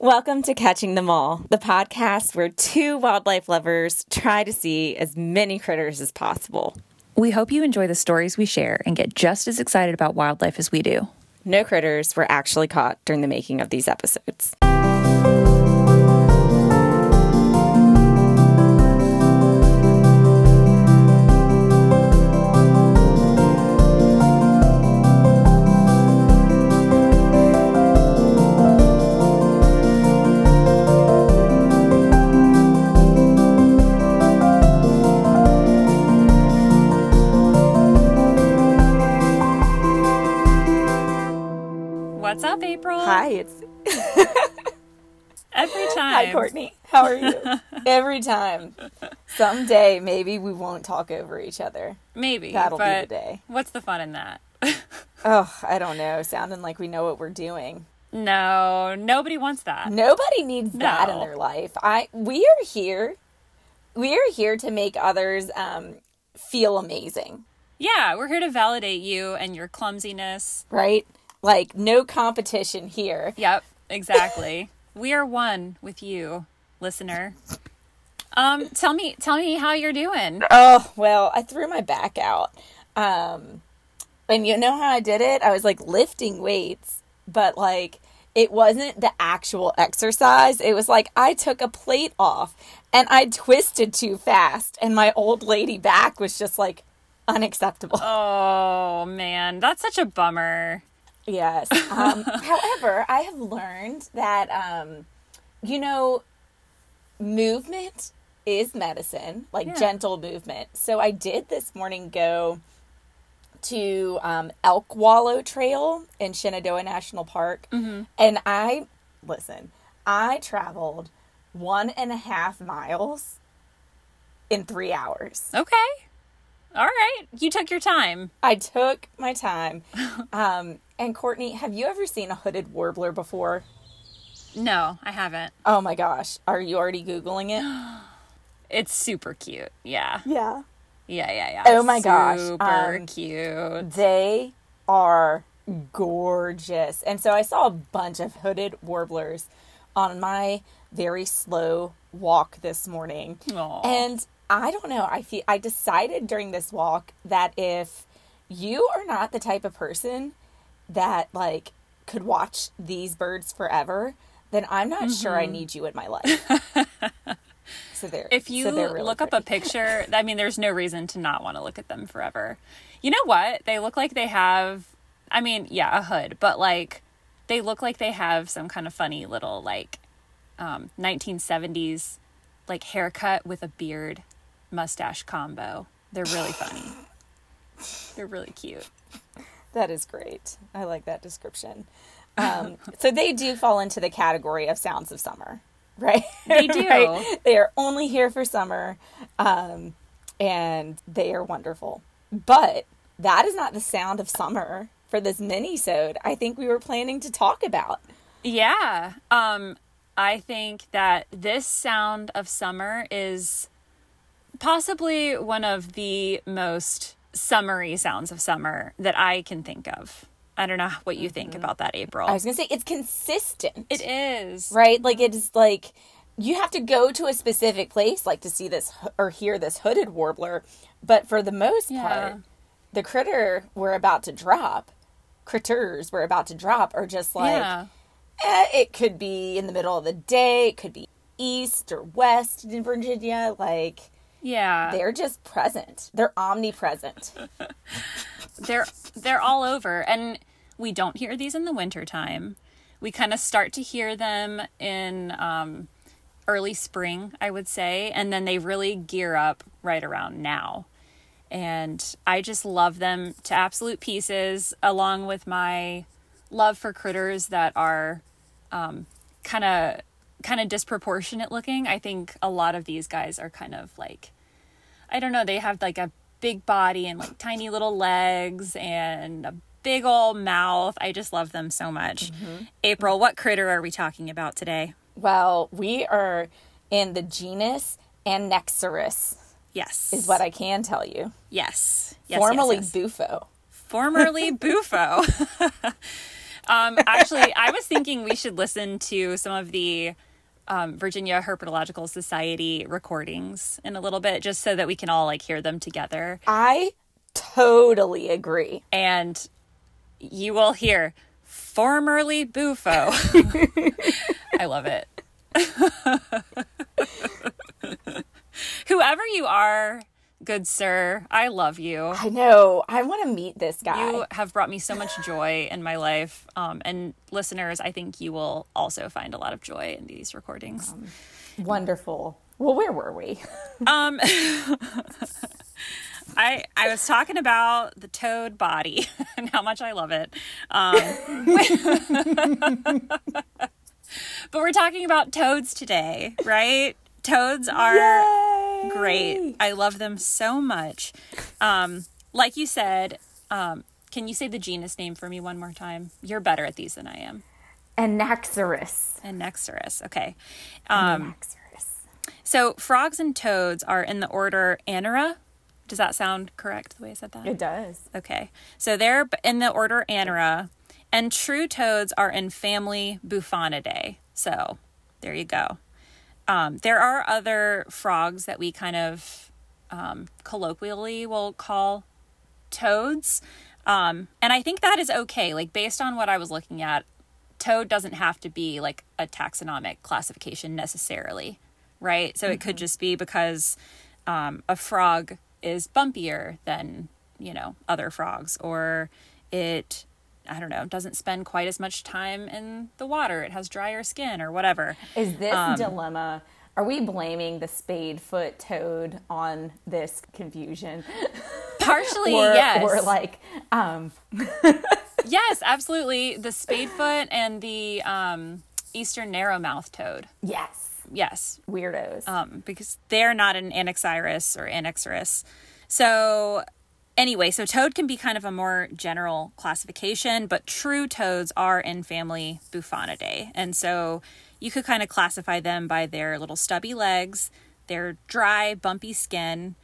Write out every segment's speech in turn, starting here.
Welcome to Catching Them All, the podcast where two wildlife lovers try to see as many critters as possible. We hope you enjoy the stories we share and get just as excited about wildlife as we do. No critters were actually caught during the making of these episodes. Every time. Hi Courtney. How are you? Every time. Someday maybe we won't talk over each other. Maybe. That'll be the day. What's the fun in that? Oh, I don't know. Sounding like we know what we're doing. no, nobody wants that. Nobody needs that in their life. I we are here. We are here to make others um, feel amazing, Yeah, we're here to validate you and your clumsiness. right? Like no competition here. Yep, exactly. We are one with you, listener. Um, tell me, tell me how you're doing. Oh well, I threw my back out. Um, and you know how I did it? I was like lifting weights, but like it wasn't the actual exercise. It was like I took a plate off and I twisted too fast, and my old lady back was just like unacceptable. Oh man, that's such a bummer. Yes. Um, however, I have learned that, um, you know, movement is medicine, like Yeah. gentle movement. So I did this morning go to um, Elk Wallow Trail in Shenandoah National Park. And I, listen, I traveled one and a half miles in three hours. Okay. All right. You took your time. I took my time. Um, and Courtney, have you ever seen a hooded warbler before? No, I haven't. Oh my gosh. Are you already Googling it? It's super cute. Yeah. Yeah. Yeah, yeah, yeah. Oh my gosh, Super um, cute. They are gorgeous. And so I saw a bunch of hooded warblers on my very slow walk this morning. Aw. And I don't know, I feel I decided during this walk that if you are not the type of person that like could watch these birds forever, then I'm not sure I need you in my life. so there. Mm-hmm. If you so really look up a picture, I mean, there's no reason to not want to look at them forever. You know what? They look like they have, I mean, yeah, a hood, but like they look like they have some kind of funny little like um, 1970s like haircut with a beard mustache combo. They're really funny. They're really cute. That is great. I like that description. Um, so they do fall into the category of sounds of summer, right? They do. Right? They are only here for summer, um, and they are wonderful. But that is not the sound of summer for this mini-sode I think we were planning to talk about. Yeah. Um I think that this sound of summer is possibly one of the most summery sounds of summer that I can think of. I don't know what you think about that, April. I was gonna say it's consistent. it is. right? Like it is like you have to go to a specific place like to see this or hear this hooded warbler, but for the most Yeah. part, the critter we're about to drop, critters we're about to drop are just like yeah. eh, it could be in the middle of the day, it could be east or west in Virginia, like Yeah. they're just present. They're omnipresent. they're they're all over and we don't hear these in the wintertime we kind of start to hear them in um, early spring i would say and then they really gear up right around now and i just love them to absolute pieces along with my love for critters that are kind of kind of disproportionate looking i think a lot of these guys are kind of like I don't know, they have like a big body and like tiny little legs and a big old mouth. I just love them so much. April, what critter are we talking about today? Well, we are in the genus Anaxyrus, Yes. is what I can tell you. Yes. yes Formerly yes, yes. Bufo. Formerly Bufo. Um, actually, I was thinking we should listen to some of the um, Virginia Herpetological Society recordings in a little bit, just so that we can all like hear them together. I totally agree. And you will hear formerly Bufo. I love it. Whoever you are, good sir, I love you. I know. I want to meet this guy. You have brought me so much joy in my life. Um, and listeners, I think you will also find a lot of joy in these recordings. Wonderful. Well, where were we? Um, I I was talking about the toad body and how much I love it. Um, but we're talking about toads today, right? Toads are Yay! Great. I love them so much. Um, like you said, um, can you say the genus name for me one more time? You're better at these than I am. Anaxyrus. Anaxyrus. Okay. Um, so frogs and toads are in the order Anura. Does that sound correct the way I said that? It does. Okay. So they're in the order Anura, and true toads are in family Bufonidae. So there you go. Um, there are other frogs that we kind of um, colloquially will call toads. Um, and I think that is okay. Like, based on what I was looking at, toad doesn't have to be like a taxonomic classification necessarily, right? So it could just be because um, a frog is bumpier than, you know, other frogs, or it, I don't know, doesn't spend quite as much time in the water. It has drier skin or whatever. Is this Um, dilemma? Are we blaming the spade foot toad on this confusion? Partially, or, yes. or like, um, yes, absolutely. The spade foot and the um, eastern narrowmouth toad. yes, Yes, weirdos. um, because they're not an Anaxyrus or Anaxyrus. So, anyway, so toad can be kind of a more general classification, but true toads are in family Bufonidae. And so you could kind of classify them by their little stubby legs, their dry, bumpy skin.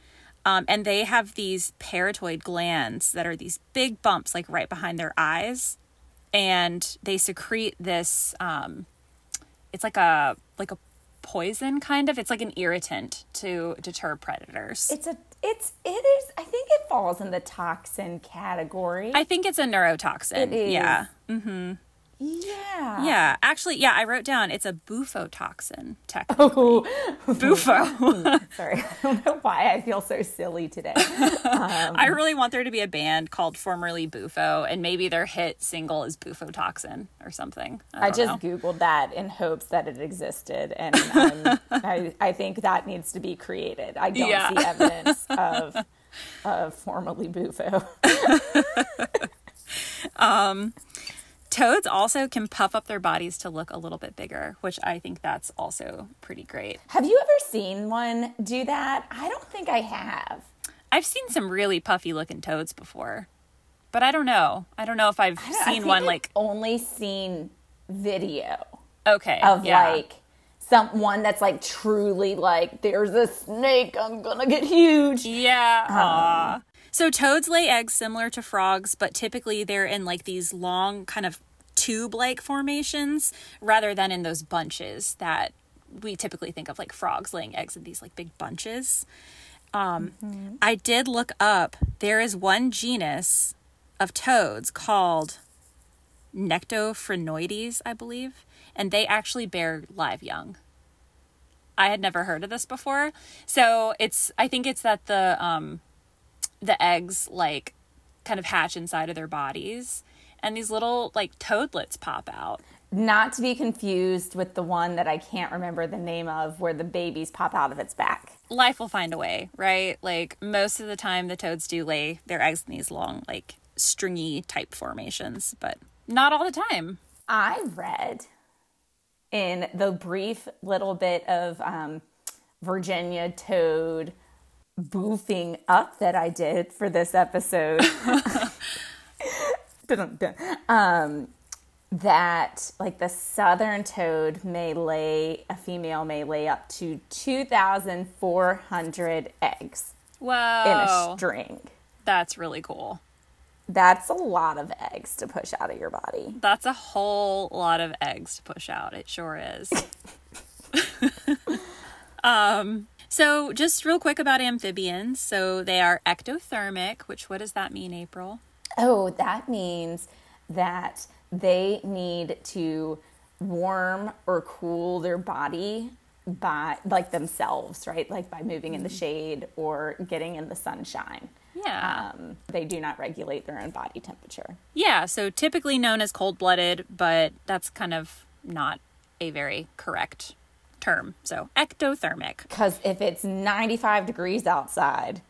Um, and they have these parotoid glands that are these big bumps, like right behind their eyes, and they secrete this. Um, it's like a like a poison kind of. It's like an irritant to deter predators. it's a, it's, it is. I think it falls in the toxin category. I think it's a neurotoxin. It is. Yeah. Mm-hmm. Yeah. Yeah. Actually, yeah, I wrote down it's a bufotoxin, technically. Oh, Bufo. sorry. I don't know why I feel so silly today. I really want there to be a band called formerly Bufo, and maybe their hit single is Bufotoxin or something. I, I just know. googled that in hopes that it existed, and um, I, I think that needs to be created. I don't Yeah. see evidence of of formerly Bufo. Toads also can puff up their bodies to look a little bit bigger, which I think that's also pretty great. Have you ever seen one do that? I don't think I have. I've seen some really puffy looking toads before, but I don't know. I don't know if I've I don't- I seen one I've like only seen video okay of yeah. like someone that's like truly like there's a snake I'm gonna get huge. Yeah. Um, aw. So toads lay eggs similar to frogs, but typically they're in like these long kind of tube-like formations rather than in those bunches that we typically think of like frogs laying eggs in these like big bunches. Um, I did look up. There is one genus of toads called Nectophrynoides, I believe, and they actually bear live young. I had never heard of this before. So it's I think it's that the um the eggs like kind of hatch inside of their bodies and these little like toadlets pop out. Not to be confused with the one that I can't remember the name of where the babies pop out of its back. Life will find a way, right? Like most of the time the toads do lay their eggs in these long like stringy type formations, but not all the time. I read in the brief little bit of um, Virginia toad boofing up that I did for this episode. Um, that like the southern toad may lay a female may lay up to 2,400 eggs Whoa. in a string. That's really cool. That's a lot of eggs to push out of your body. That's a whole lot of eggs to push out. It sure is. um, so, just real quick about amphibians. So, they are ectothermic, which what does that mean, April? Oh, that means that they need to warm or cool their body by like themselves, right? Like by moving in the shade or getting in the sunshine. Yeah. Um, they do not regulate their own body temperature. Yeah, so typically known as cold blooded, but that's kind of not a very correct term. So, ectothermic. Because if it's 95 degrees outside,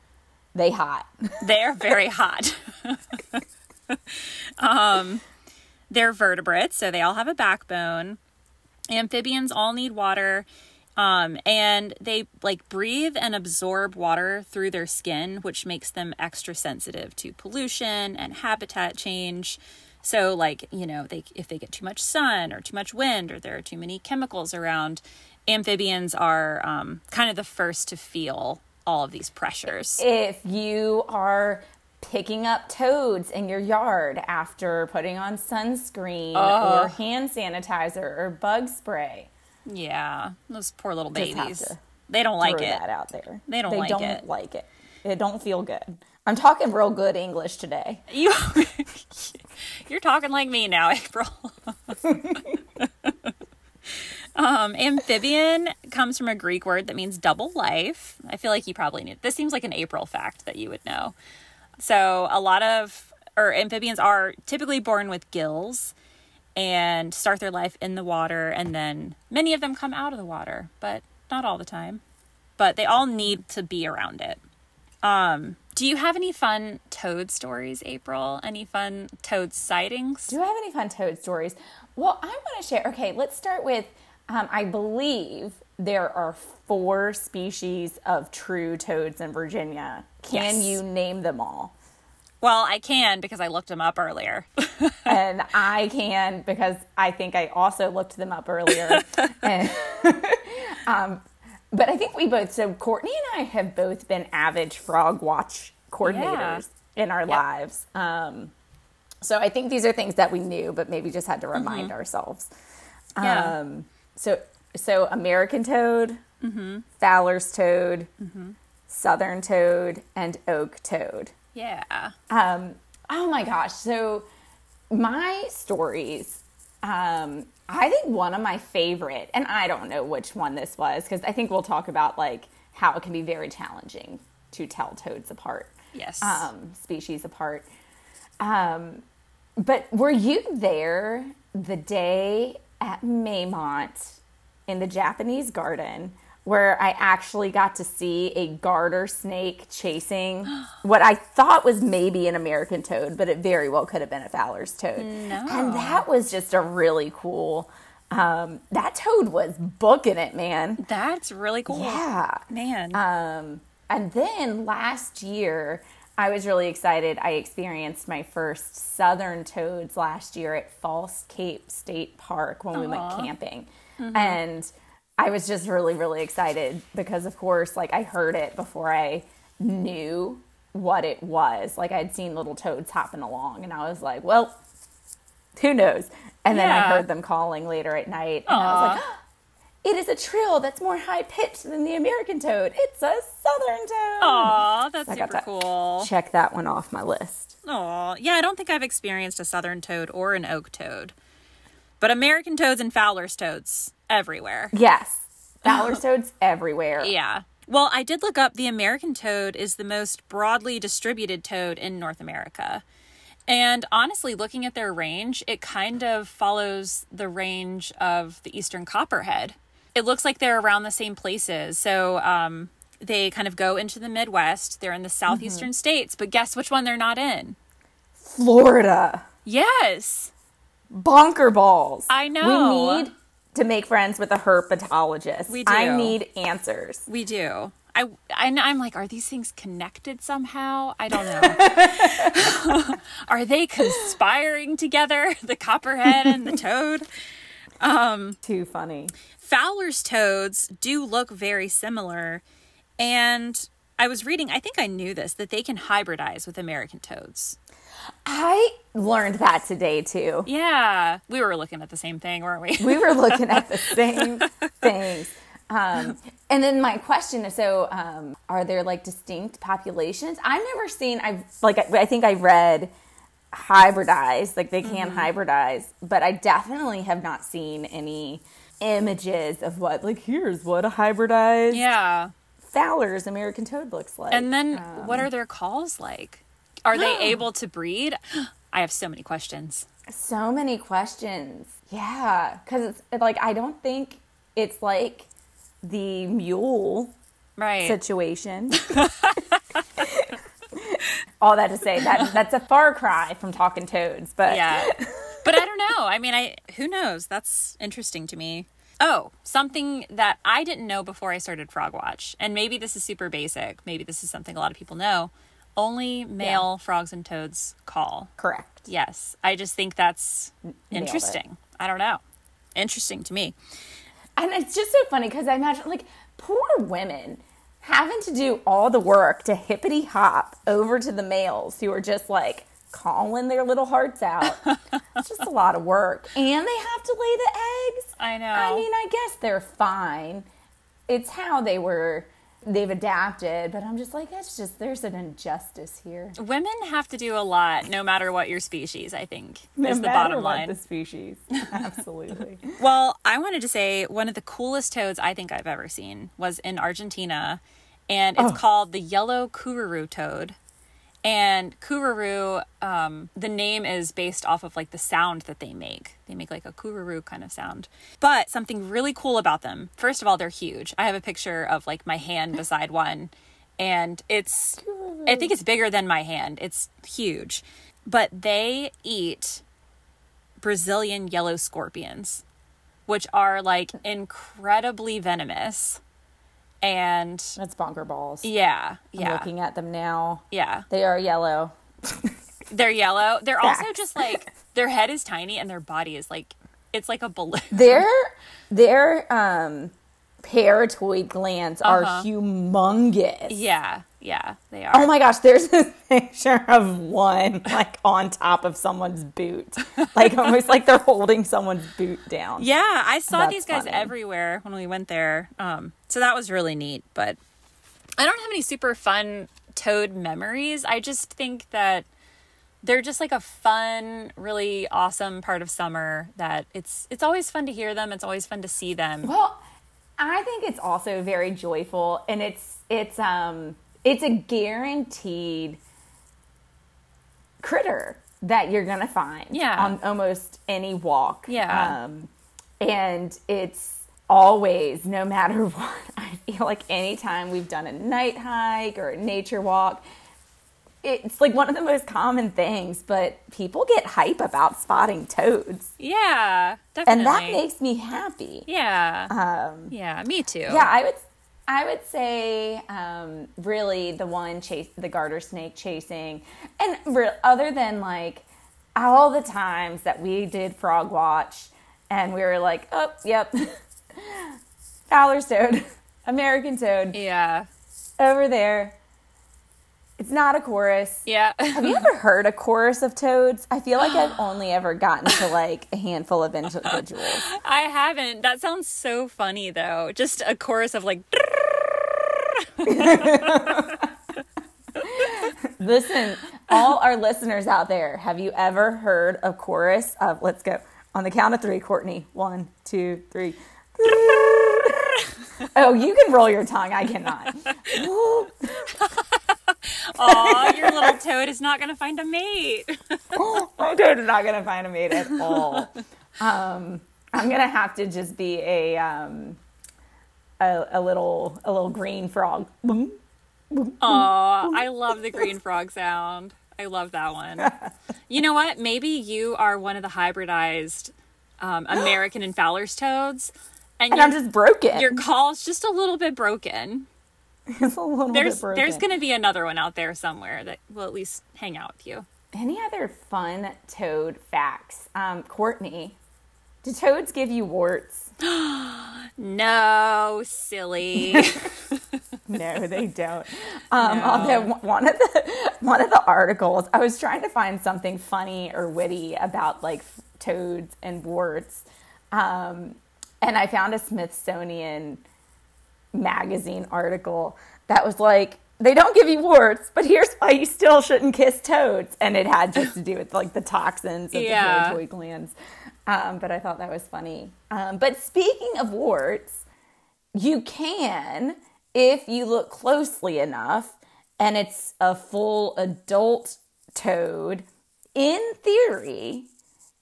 they hot. They're very hot. um, they're vertebrates, so they all have a backbone. Amphibians all need water. Um, and they like breathe and absorb water through their skin, which makes them extra sensitive to pollution and habitat change. So, like, you know, they if they get too much sun or too much wind or there are too many chemicals around, amphibians are um, kind of the first to feel all of these pressures. If you are picking up toads in your yard after putting on sunscreen or hand sanitizer or bug spray, Yeah, those poor little babies. They don't like it. that out there. They don't like it. they like don't it. like it. It don't feel good. I'm talking real good English today. You, you're talking like me now, April. um, amphibian comes from a Greek word that means double life. I feel like you probably knew. This seems like an April fact that you would know. So a lot of or amphibians are typically born with gills and start their life in the water and then many of them come out of the water, but not all the time. But they all need to be around it. Um, do you have any fun toad stories, April? Any fun toad sightings? Do I have any fun toad stories? Well, I want to share. Okay, let's start with um, I believe there are four species of true toads in Virginia. Can Yes. you name them all? Well, I can because I looked them up earlier. and I can because I think I also looked them up earlier. and, um, but I think we both, so Courtney and I have both been avid frog watch coordinators in our lives. Um, so I think these are things that we knew, but maybe just had to remind ourselves. Yeah. Um, so, so American toad, Fowler's toad, southern toad, and oak toad. yeah. Um, oh my gosh. So my stories, um, I think one of my favorite, and I don't know which one this was because I think we'll talk about like how it can be very challenging to tell toads apart, Yes. um, species apart. Um, but were you there the day at Maymont in the Japanese garden where I actually got to see a garter snake chasing what I thought was maybe an American toad, but it very well could have been a Fowler's toad. And that was just a really cool. Um, that toad was booking it, man. That's really cool. Yeah. Man. Um, and then last year, I was really excited. I experienced my first southern toads last year at False Cape State Park when we went camping. Mm-hmm. And I was just really, really excited because, of course, like I heard it before I knew what it was. Like I'd seen little toads hopping along, and I was like, well, who knows? And then I heard them calling later at night, and I was like, it is a trill that's more high pitched than the American toad. It's a southern toad. Aw, that's I super cool. Check that one off my list. Aw, yeah, I don't think I've experienced a southern toad or an oak toad. But American toads and Fowler's toads everywhere. Yes. Fowler's toads everywhere. Yeah. Well, I did look up the American toad is the most broadly distributed toad in North America. And honestly, looking at their range, it kind of follows the range of the eastern copperhead. It looks like they're around the same places. So um, they kind of go into the Midwest. They're in the southeastern mm-hmm. states, but guess which one they're not in? Florida. Yes. Bonker balls. I know. We need to make friends with a herpetologist. We do. I need answers. We do. I, I I'm like, are these things connected somehow? I don't know. are they conspiring together, the copperhead and the toad? Um, Too funny. Fowler's toads do look very similar, and I was reading, I think I knew this, that they can hybridize with American toads. I learned that today too. Yeah. We were looking at the same thing, weren't we? We were looking at the same things. Um, and then my question is so um, are there like distinct populations i've never seen i've like i, I think i read hybridize, like they can hybridize but i definitely have not seen any images of what like here's what a hybridized yeah. Fowler's american toad looks like And then Um, what are their calls like? Are they able to breed? I have so many questions. so many questions yeah because it's like i don't think it's like the mule Right. situation. All that to say that that's a far cry from talking toads, but yeah. But I don't know. I mean, I who knows? That's interesting to me. Oh, something that I didn't know before I started Frog Watch, and maybe this is super basic. Maybe this is something a lot of people know. Only male frogs and toads call. correct. Yes, I just think that's interesting. I don't know. Interesting to me. And it's just so funny because I imagine like poor women having to do all the work to hippity hop over to the males who are just like calling their little hearts out. it's just a lot of work, and they have to lay the eggs. I know. I mean, I guess they're fine. It's how they were. They've adapted, but I'm just like, it's just there's an injustice here. Women have to do a lot, no matter what your species. I think No is the bottom what line. The species, absolutely. Well, I wanted to say one of the coolest toads I think I've ever seen was in Argentina, and it's oh. called the yellow kururu toad. And kururu, um, the name is based off of like the sound that they make. They make like a kururu kind of sound. But something really cool about them. First of all, they're huge. I have a picture of like my hand beside one, and it's I think it's bigger than my hand. It's huge. But they eat Brazilian yellow scorpions, which are like incredibly venomous. And That's bonker balls. yeah, I'm yeah, looking at them now. yeah. They are yellow. They're yellow. They're also just like their head is tiny and their body is like it's like a balloon. Their their um parotoid glands are Uh-huh. humongous. Yeah, yeah, they are. Oh my gosh, there's a picture of one like on top of someone's boot. Like almost like they're holding someone's boot down. Yeah, I saw That's these guys funny. everywhere when we went there. Um, so that was really neat. But I don't have any super fun toad memories. I just think that they're just like a fun, really awesome part of summer. That it's it's always fun to hear them. It's always fun to see them. Well, I think it's also very joyful and it's it's um it's a guaranteed critter that you're gonna find Yeah. on almost any walk. Yeah. Um and it's always, no matter what, I feel like anytime we've done a night hike or a nature walk, it's like one of the most common things, but people get hype about spotting toads. Yeah, definitely. And that makes me happy. yeah, Um, yeah, me too. yeah, I would. I would say, um, really, the one chase, the garter snake chasing, and re- other than like all the times that we did frog watch, and we were like, oh, yep, Fowler's toad, American toad, yeah, over there. It's not a chorus. yeah. Have you ever heard a chorus of toads? I feel like I've only ever gotten to like a handful of individuals. I haven't. That sounds so funny though. Just a chorus of like. Listen, all our listeners out there, have you ever heard a chorus of, let's go, on the count of three, Courtney? One, two, three. oh, you can roll your tongue. I cannot. Aw, your little toad is not gonna find a mate. My toad is not going to find a mate at all. Um, I'm going to have to just be a, um, a, a little, a little green frog. Oh, I love the green frog sound. I love that one. You know what? Maybe you are one of the hybridized um, American and Fowler's toads, and, And your, I'm just broken. your call's just a little bit broken. it's a little There's bit broken. there's gonna be another one out there somewhere that will at least hang out with you. Any other fun toad facts? Um, Courtney, do toads give you warts? No, silly. No, they don't. Um, Although one of the one of the articles, I was trying to find something funny or witty about like toads and warts, um, and I found a Smithsonian magazine article that was like, "They don't give you warts, but here's why you still shouldn't kiss toads," and it had just to do with like the toxins of Yeah. the pituitary glands. Um, but I thought that was funny. Um, but speaking of warts, you can if you look closely enough and it's a full adult toad in theory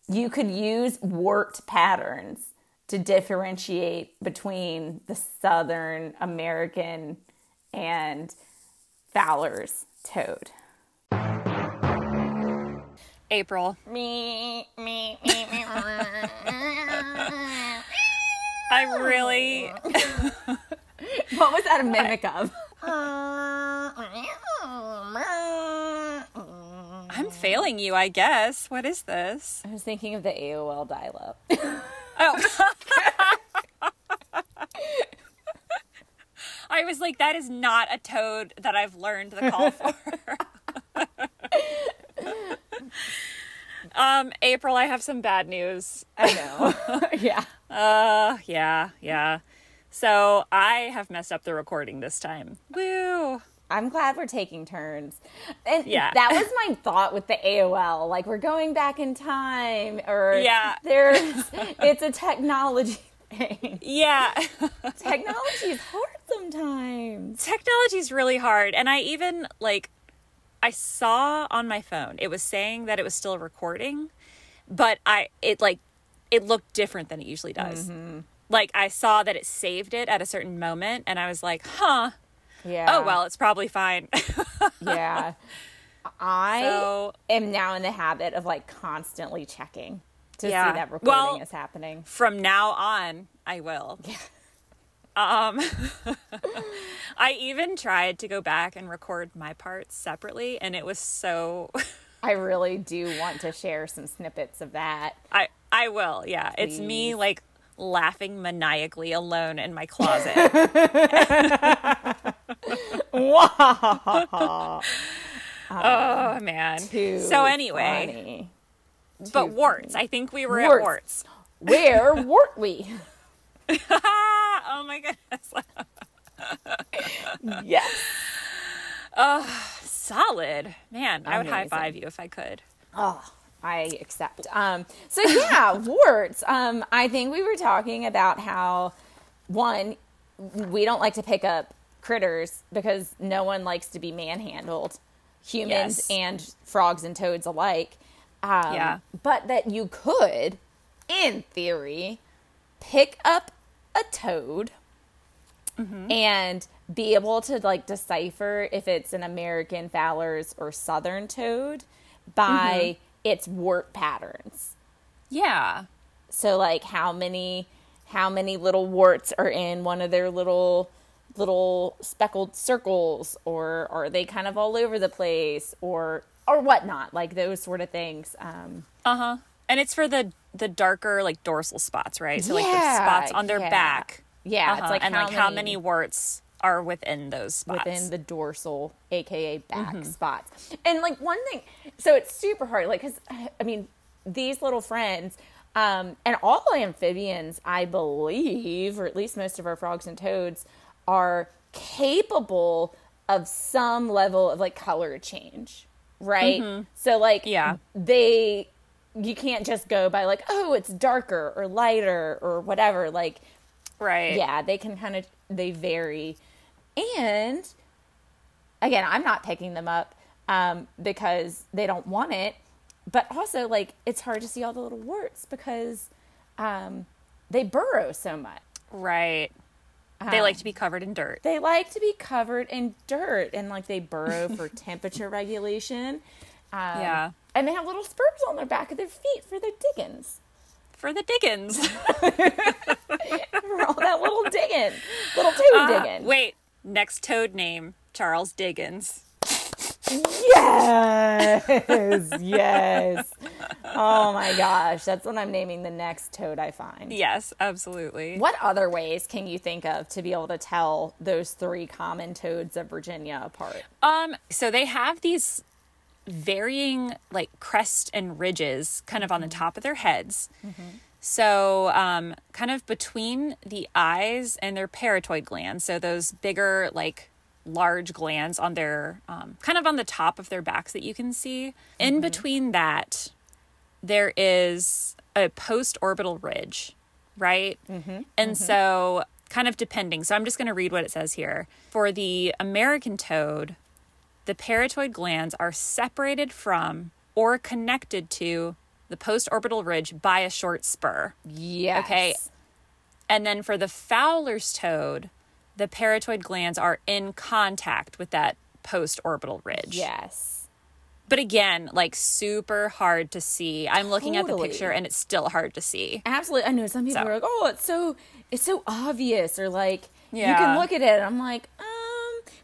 you could use wart patterns to differentiate between the southern american and fowler's toad April. me me me me I really what was that a mimic of I'm failing you, I guess. What is this? i was thinking of the aol dial-up Oh. I was like, that is not a toad that I've learned the call for. um, April, I have some bad news. i know yeah Uh, yeah, yeah. So I have messed up the recording this time. Woo! I'm glad we're taking turns. And Yeah. that was my thought with the AOL. Like we're going back in time or Yeah. there's it's a technology thing. Yeah. Technology is hard sometimes. Technology is really hard. And I even, like, I saw on my phone, it was saying that it was still recording, but I, it like, it looked different than it usually does. Mm-hmm. Like, I saw that it saved it at a certain moment, and I was like, huh, Yeah. oh, well, it's probably fine. Yeah. I so, am now in the habit of like constantly checking to Yeah. see that recording Well- is happening. from now on, I will. Yeah. Um, I even tried to go back and record my parts separately, and it was so. I really do want to share some snippets of that. I I will, yeah. It's me like laughing maniacally alone in my closet. oh man. So anyway, funny. but warts. I think we were Warts. at warts. Where were we? oh my goodness. Yes. Oh, solid. Man, I would high five you if I could. Oh, I accept. Um, so yeah, warts. Um, I think we were talking about how one, we don't like to pick up critters because no one likes to be manhandled, humans Yes. and frogs and toads alike. Um, Yeah. But that you could, in theory, pick up a toad and be able to like decipher if it's an American Fowler's or Southern toad by its wart patterns. Yeah. So like how many how many little warts are in one of their little little speckled circles or are they kind of all over the place or or whatnot like those sort of things um Uh huh. And it's for the the darker like dorsal spots, right? So like the Yeah, spots on their yeah. back. yeah Uh-huh. like and how like how many many warts are within those spots. within the dorsal aka back Mm-hmm. spots and like one thing so it's super hard like because i mean these little friends um and all amphibians i believe or at least most of our frogs and toads are capable of some level of like color change right so like Mm-hmm. Yeah. they you can't just go by like oh it's darker or lighter or whatever like right. yeah they can kind of they vary and again i'm not picking them up um, because they don't want it but also like it's hard to see all the little warts because um, they burrow so much Right. They like to be covered in dirt. they like to be covered in dirt and like they burrow for temperature regulation um, Yeah. and they have little spurs on their back of their feet for their diggins For the Dickens. for all that little digging little toad Uh, digging wait. Next toad name Charles Diggins. Yes, yes. Oh my gosh, that's what I'm naming the next toad I find. Yes, absolutely. What other ways can you think of to be able to tell those three common toads of Virginia apart? Um, so they have these varying like crests and ridges kind of on the top of their heads. So, um, kind of between the eyes and their parotoid glands. So, those bigger, like large glands on their um, kind of on the top of their backs that you can see. In between that, there is a post orbital ridge, right? And so, kind of depending. So, I'm just going to read what it says here. For the American toad, the parotoid glands are separated from or connected to the postorbital ridge by a short spur. Yes. Okay. And then for the Fowler's toad, the parotoid glands are in contact with that postorbital ridge. Yes. But again, like super hard to see. I'm looking at the picture and it's still hard to see. Absolutely. I know some people So- are like, "Oh, it's so it's so obvious," or like, yeah. "You can look at it." I'm like, um,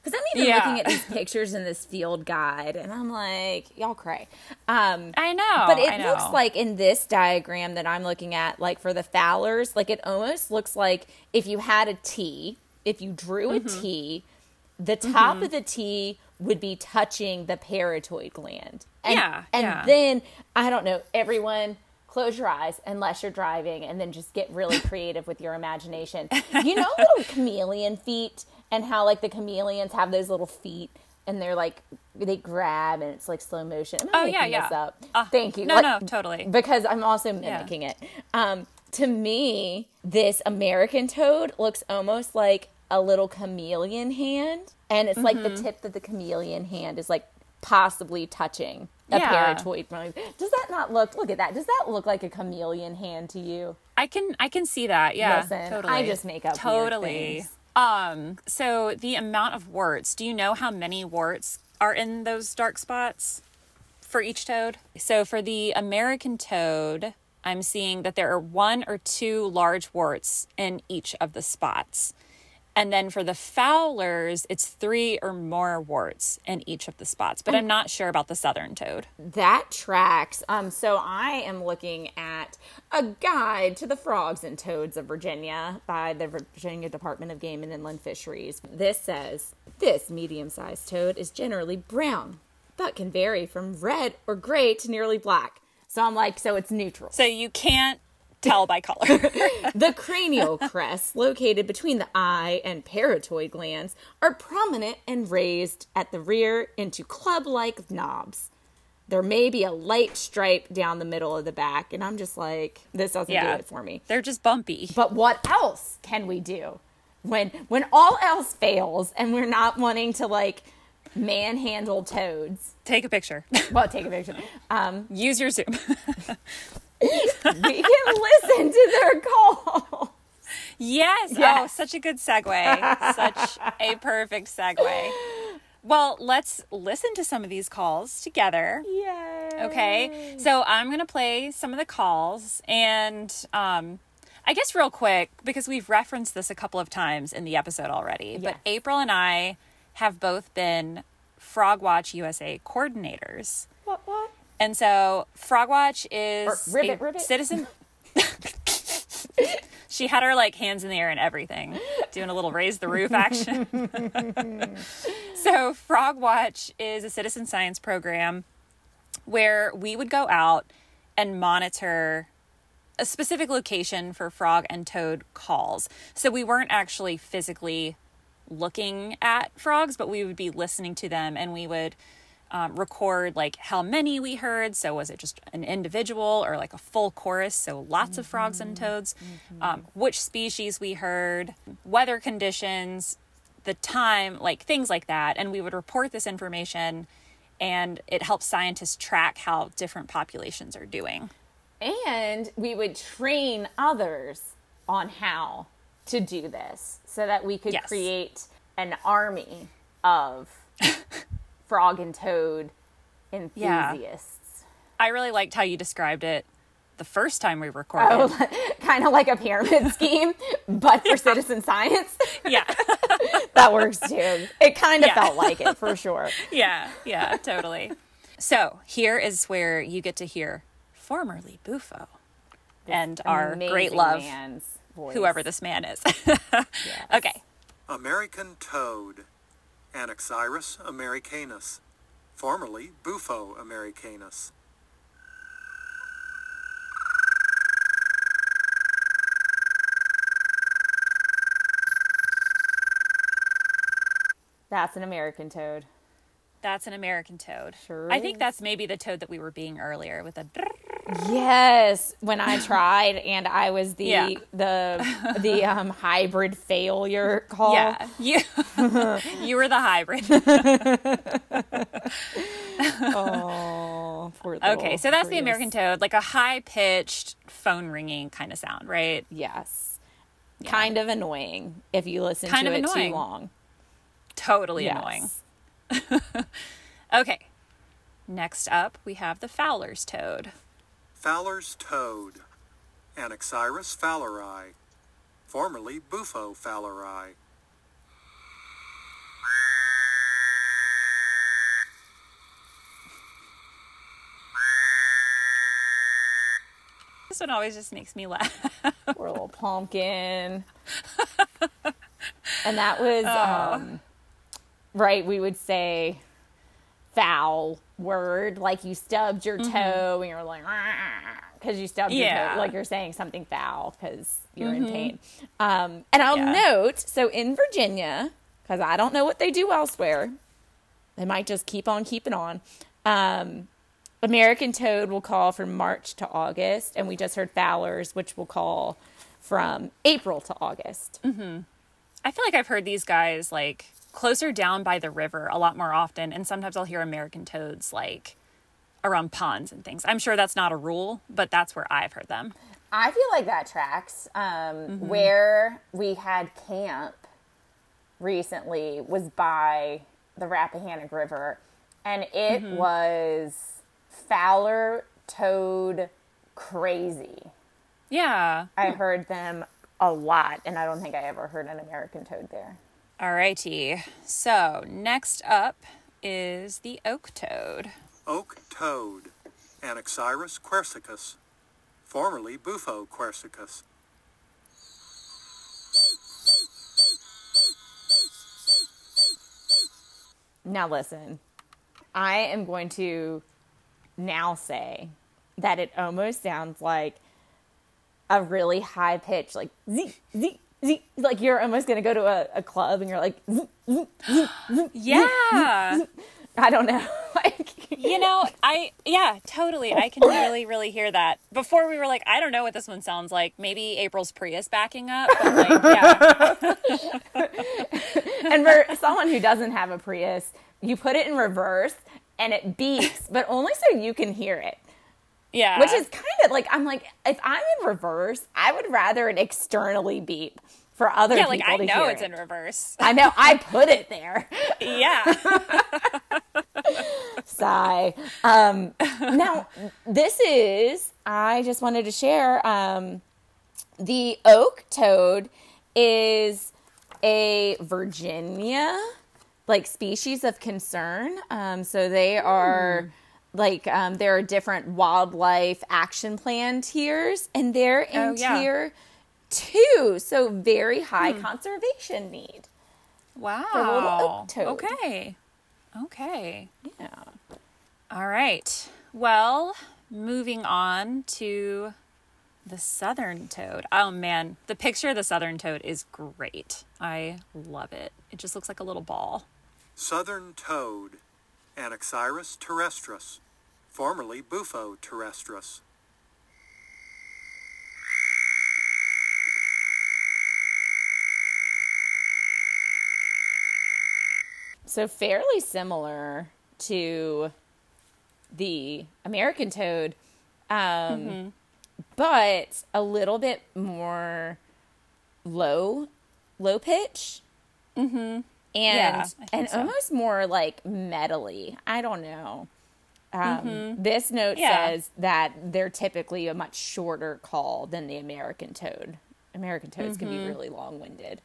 because I'm even Yeah. looking at these pictures in this field guide, and I'm like, y'all cray. Um, I know. but it know. looks like in this diagram that I'm looking at, like for the Fowlers, like it almost looks like if you had a T, if you drew a Mm-hmm. T, the top of the T would be touching the parotoid gland. And, Yeah, And yeah. then, I don't know, everyone close your eyes unless you're driving and then just get really creative with your imagination. You know little chameleon feet and how like the chameleons have those little feet and they're like they grab and it's like slow motion. Oh, yeah, yeah. up? Uh, Thank you. no, Like, no, totally. Because I'm also mimicking it. Um, to me, this American toad looks almost like a little chameleon hand, and it's like Mm-hmm. the tip of the chameleon hand is like possibly touching a Yeah. parotoid. Does that not look? Look at that. Does that look like a chameleon hand to you? I can I can see that. Yeah. Listen, totally. I just make up totally. Um so the amount of warts, do you know how many warts are in those dark spots for each toad? So for the American toad, I'm seeing that there are one or two large warts in each of the spots. And then for the Fowlers, it's three or more warts in each of the spots. But I'm not sure about the southern toad. That tracks. Um, so I am looking at a guide to the frogs and toads of Virginia by the Virginia Department of Game and Inland Fisheries. This says this medium-sized toad is generally brown, but can vary from red or gray to nearly black. So I'm like, so it's neutral. So you can't tell by color. The cranial crests, located between the eye and parotoid glands, are prominent and raised at the rear into club like knobs. There may be a light stripe down the middle of the back, and I'm just like, this doesn't Yeah. do it for me. They're just bumpy. But what else can we do when when all else fails and we're not wanting to like manhandle toads? Take a picture. Well, take a picture. Um, Use your Zoom. we can listen to their call. yes. Oh, such a good segue. such a perfect segue. Well, let's listen to some of these calls together. Yay. Okay. So I'm going to play some of the calls. And um, I guess, real quick, because we've referenced this a couple of times in the episode already, but April and I have both been Frog Watch USA coordinators. What? What? And so Frogwatch is Or ribbit, ribbit. citizen. she had her like hands in the air and everything, doing a little raise the roof action. so Frogwatch is a citizen science program where we would go out and monitor a specific location for frog and toad calls. So we weren't actually physically looking at frogs, but we would be listening to them and we would um, record like how many we heard. So was it just an individual or like a full chorus? So lots of frogs and toads. Um, which species we heard, weather conditions, the time, like things like that. And we would report this information and it helps scientists track how different populations are doing. And we would train others on how to do this so that we could Yes. create an army of frog and toad enthusiasts. I really liked how you described it the first time we recorded. Oh, kind of like a pyramid scheme, but for citizen science. Yeah. that works too. It kind of Yeah. felt like it for sure. yeah, yeah, totally. So here is where you get to hear formerly Bufo and our great love, man's voice. whoever this man is. Okay. American toad, Anaxyrus americanus, formerly Bufo americanus. That's an American toad. That's an American toad. Sure I think that's maybe the toad that we were being earlier with a. Yes, when I tried and I was the Yeah. the the um hybrid failure call. Yeah, you you were the hybrid. Oh, poor Okay, so that's the American toad, like a high pitched phone ringing kind of sound, right? Yes. Kind of annoying if you listen Kind to of it annoying. too long. Totally Yes. annoying. Okay. Next up, we have the Fowler's toad. Fowler's toad, Anaxyrus fowleri, formerly Bufo fowleri. This one always just makes me laugh. Poor little pumpkin. and that was Oh. um right, we would say foul word, like you stubbed your toe and you're like because you stubbed your Mm-hmm. Yeah. Mm-hmm. toe, like you're saying something foul because you're in pain. Um, and I'll Yeah. note, so in Virginia, because I don't know what they do elsewhere, they might just keep on keeping on. Um, American toad will call from March to August, and we just heard Fowler's, which will call from April to August. I feel like I've heard these guys like closer down by the river a lot more often, and sometimes I'll hear American toads like around ponds and things. I'm sure that's not a rule, but that's where I've heard them. I feel like that tracks. Um, Where we had camp recently was by the Rappahannock River, and it was Fowler toad crazy. Yeah. I heard them a lot, and I don't think I ever heard an American toad there. Alrighty. So next up is the oak toad. Oak toad, Anaxyrus quercicus, formerly Bufo quercicus. Now, listen, I am going to now say that it almost sounds like a really high pitch, like z z z, like you're almost going to go to a, a club and you're like, z, z. Yeah. I don't know, like you know, I yeah, totally. I can really, really hear that. Before we were like, I don't know what this one sounds like. Maybe April's Prius backing up, but like, yeah, and for someone who doesn't have a Prius, you put it in reverse and it beeps, but only so you can hear it. Yeah. Which is kind of like I'm like if I'm in reverse, I would rather it externally beep for other yeah, people like I to know it's it. in reverse. I know I put it there. yeah. Sigh. Um, now this is I just wanted to share. Um, the oak toad is a Virginia like species of concern. Um, so they are like um, there are different wildlife action plan tiers, and they're in Oh, yeah. tier two. So very high conservation need. Wow. little oak toad. Okay. Okay. Yeah. All right. Well, moving on to the southern toad. Oh man, the picture of the southern toad is great. I love it. It just looks like a little ball. Southern toad, Anaxyrus terrestris, formerly Bufo terrestris. So fairly similar to the American toad, um, but a little bit more low, low pitch, mm-hmm. And Yeah, and so. almost more like metally. I don't know. Um, This note Yeah. says that they're typically a much shorter call than the American toad. American toads can be really long winded.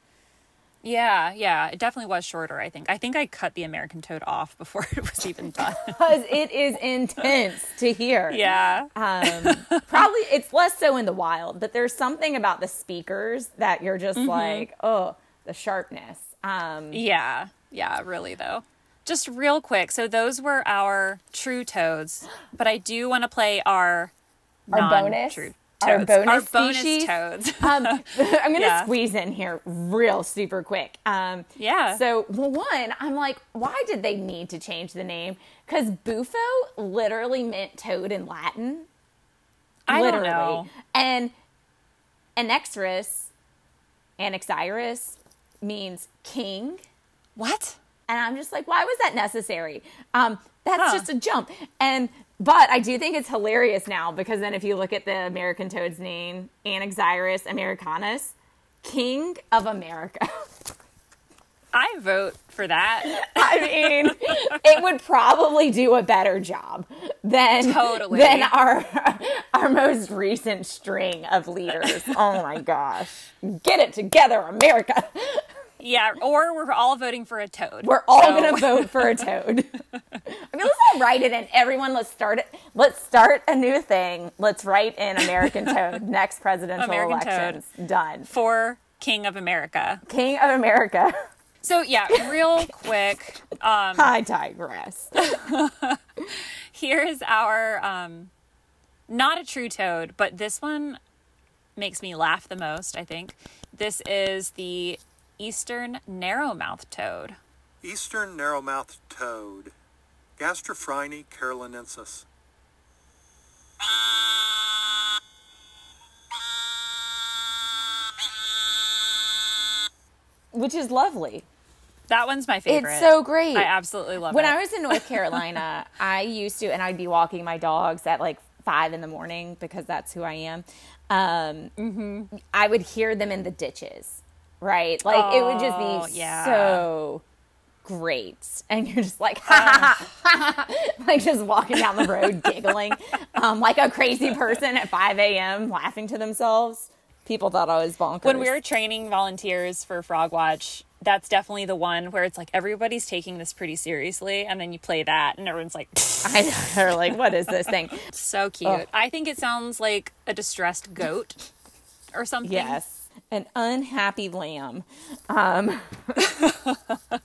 Yeah, yeah, it definitely was shorter. I think. I think I cut the American toad off before it was even done. Because it is intense to hear. yeah, Um, probably it's less so in the wild, but there's something about the speakers that you're just like, oh, the sharpness. Um, yeah, yeah. Really though. Just real quick. So those were our true toads, but I do want to play our Our bonus? non-true Our bonus our bonus species? toads. um, I'm gonna Yeah. squeeze in here real super quick. Um, Yeah. So, well, one, I'm like, why did they need to change the name? Because bufo literally meant toad in Latin. I don't literally. know. And Anexirus, Anaxyrus means king. What? And I'm just like, why was that necessary? Um, that's Huh. just a jump. And but I do think it's hilarious now because then if you look at the American toad's name, Anaxyrus americanus, King of America. I vote for that. I mean, it would probably do a better job than Totally. than our our most recent string of leaders. Oh my gosh. Get it together, America. Yeah, or we're all voting for a toad. We're all So- gonna vote for a toad. I mean, let's all write it in. Everyone, let's start it. Let's start a new thing. Let's write in American toad. Next presidential American toad. Done. for King of America. King of America. So yeah, real quick. Um, I digress. here's our um, not a true toad, but this one makes me laugh the most. I think this is the eastern narrowmouth toad. Eastern narrow-mouthed toad, Gastrophryne carolinensis. Which is lovely. That one's my favorite. It's so great. I absolutely love when it. When I was in North Carolina, I used to, and I'd be walking my dogs at like five in the morning because that's who I am. Um, Mm-hmm. I would hear them in the ditches, right? Like it would just Oh, be yeah. so great, and you're just like, ha, ha, ha, like just walking down the road giggling, um, like a crazy person at five a.m. laughing to themselves. People thought I was bonkers. when we were training volunteers for Frog Watch, that's definitely the one where it's like everybody's taking this pretty seriously, and then you play that, and everyone's like, I know, they're like, what is this thing? so cute. Oh. I think it sounds like a distressed goat or something. Yes, an unhappy lamb. Um,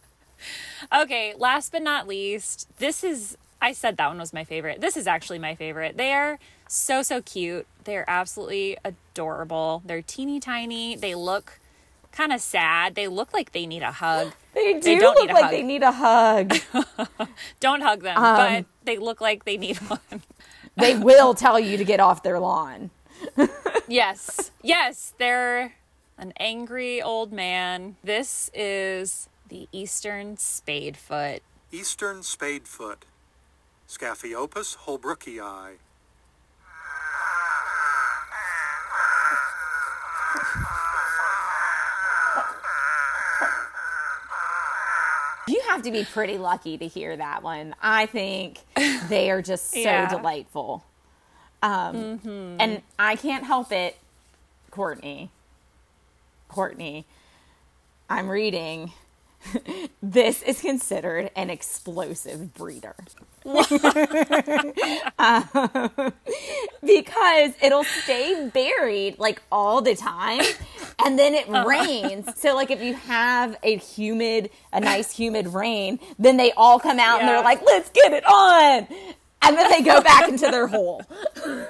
Okay, last but not least, this is I said that one was my favorite. This is actually my favorite. They are so so cute. They're absolutely adorable. They're teeny tiny. They look kind of sad. They look like they need a hug. They do They don't look like hug. they need a hug. Don't hug them, Um, but they look like they need one. they will tell you to get off their lawn. yes. Yes, they're an angry old man. This is the eastern spadefoot. Eastern spadefoot, Scaphiopus holbrookii. You have to be pretty lucky to hear that one. I think they are just so Yeah. delightful. Um, And I can't help it, Courtney. Courtney, I'm reading. this is considered an explosive breeder. Um, because it'll stay buried like all the time and then it rains. So like if you have a humid, a nice humid rain, then they all come out and they're like, let's get it on. And then they go back into their hole.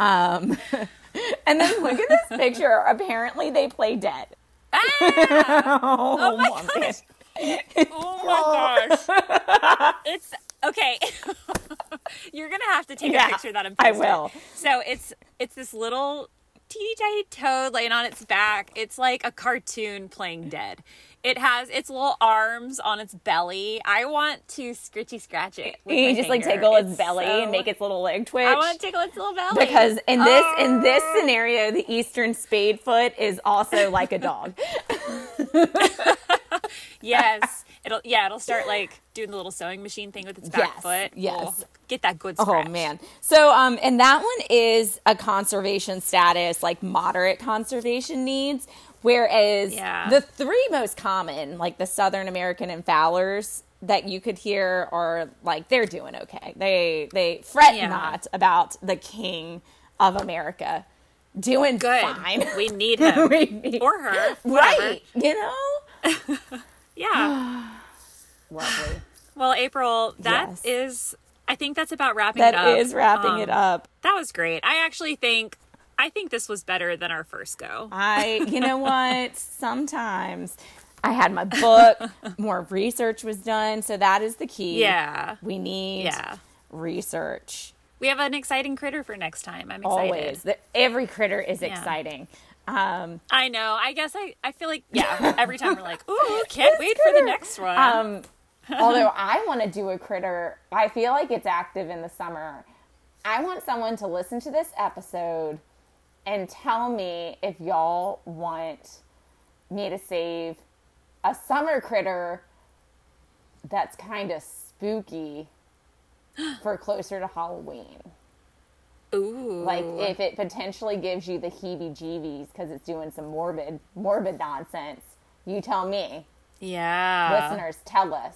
um and then look at this picture. Apparently they play dead. Ah! Oh, oh, my gosh. Oh my oh. gosh. it's okay. You're gonna have to take Yeah, a picture of that and I will. It. So it's it's this little teeny tiny toad laying on its back. It's like a cartoon playing dead. It has its little arms on its belly. I want to scritchy scratch it. You just like tickle its It's belly so- and make its little leg twitch. I want to tickle its little belly because in this in this Oh. scenario, the eastern spadefoot is also like a dog. Yes. It'll yeah, it'll start like doing the little sewing machine thing with its back Yes, foot. yes. We'll get that good scratch. Oh man. So um and that one is a conservation status, like moderate conservation needs. Whereas Yeah. the three most common, like the Southern American and Fowlers that you could hear are like they're doing okay. They they fret Yeah. not about the king of America doing Good. fine. We need him We need- or her. Whatever. right. You know? Yeah. Lovely. Well, April, that Yes. is. I think that's about wrapping it up. That is wrapping it Um, up. That was great. I actually think. I think this was better than our first go. I, you know what? Sometimes I had my book, more research was done. So that is the key. Yeah. We need Yeah. research. We have an exciting critter for next time. I'm excited. Always. The, every critter is Yeah. exciting. Um, I know. I guess I, I feel like, yeah, every time we're like, ooh, can't wait for the next one. um, although I want to do a critter, I feel like it's active in the summer. I want someone to listen to this episode and tell me if y'all want me to save a summer critter that's kind of spooky for closer to Halloween. ooh. Like if it potentially gives you the heebie-jeebies because it's doing some morbid, morbid nonsense. You tell me, yeah. listeners, tell us.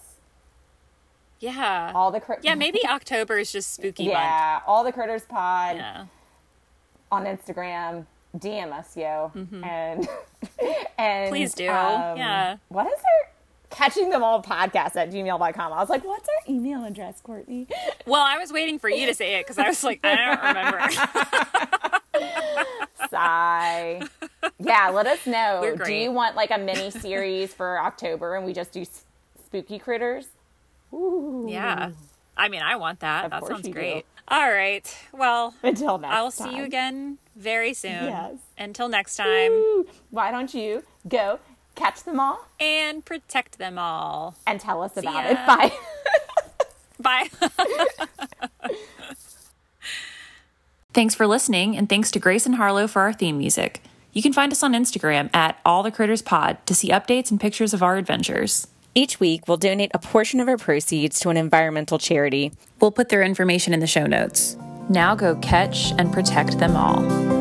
Yeah. All the crit- yeah, maybe October is just spooky month. yeah, all the critters pod Yeah. On Instagram. DM us, yo, and and Mm-hmm. Please do. um, Yeah. What is our catching them all podcast at gmail.com? I was like, what's our email address, Courtney? Well, I was waiting for you to say it because I was like, I don't remember. Sigh. yeah, let us know. Do you want like a mini series for October and we just do s- spooky critters? Ooh. yeah. I mean, I want that. that sounds great. do. All right. Well, Until next I'll see you again very soon. Yes. Until next time. Why don't you go catch them all And protect them all. and tell us about ya. it? Bye. Bye. Thanks for listening, and thanks to Grace and Harlow for our theme music. You can find us on Instagram at All the Critters Pod to see updates and pictures of our adventures. Each week, we'll donate a portion of our proceeds to an environmental charity. We'll put their information in the show notes. Now go catch and protect them all.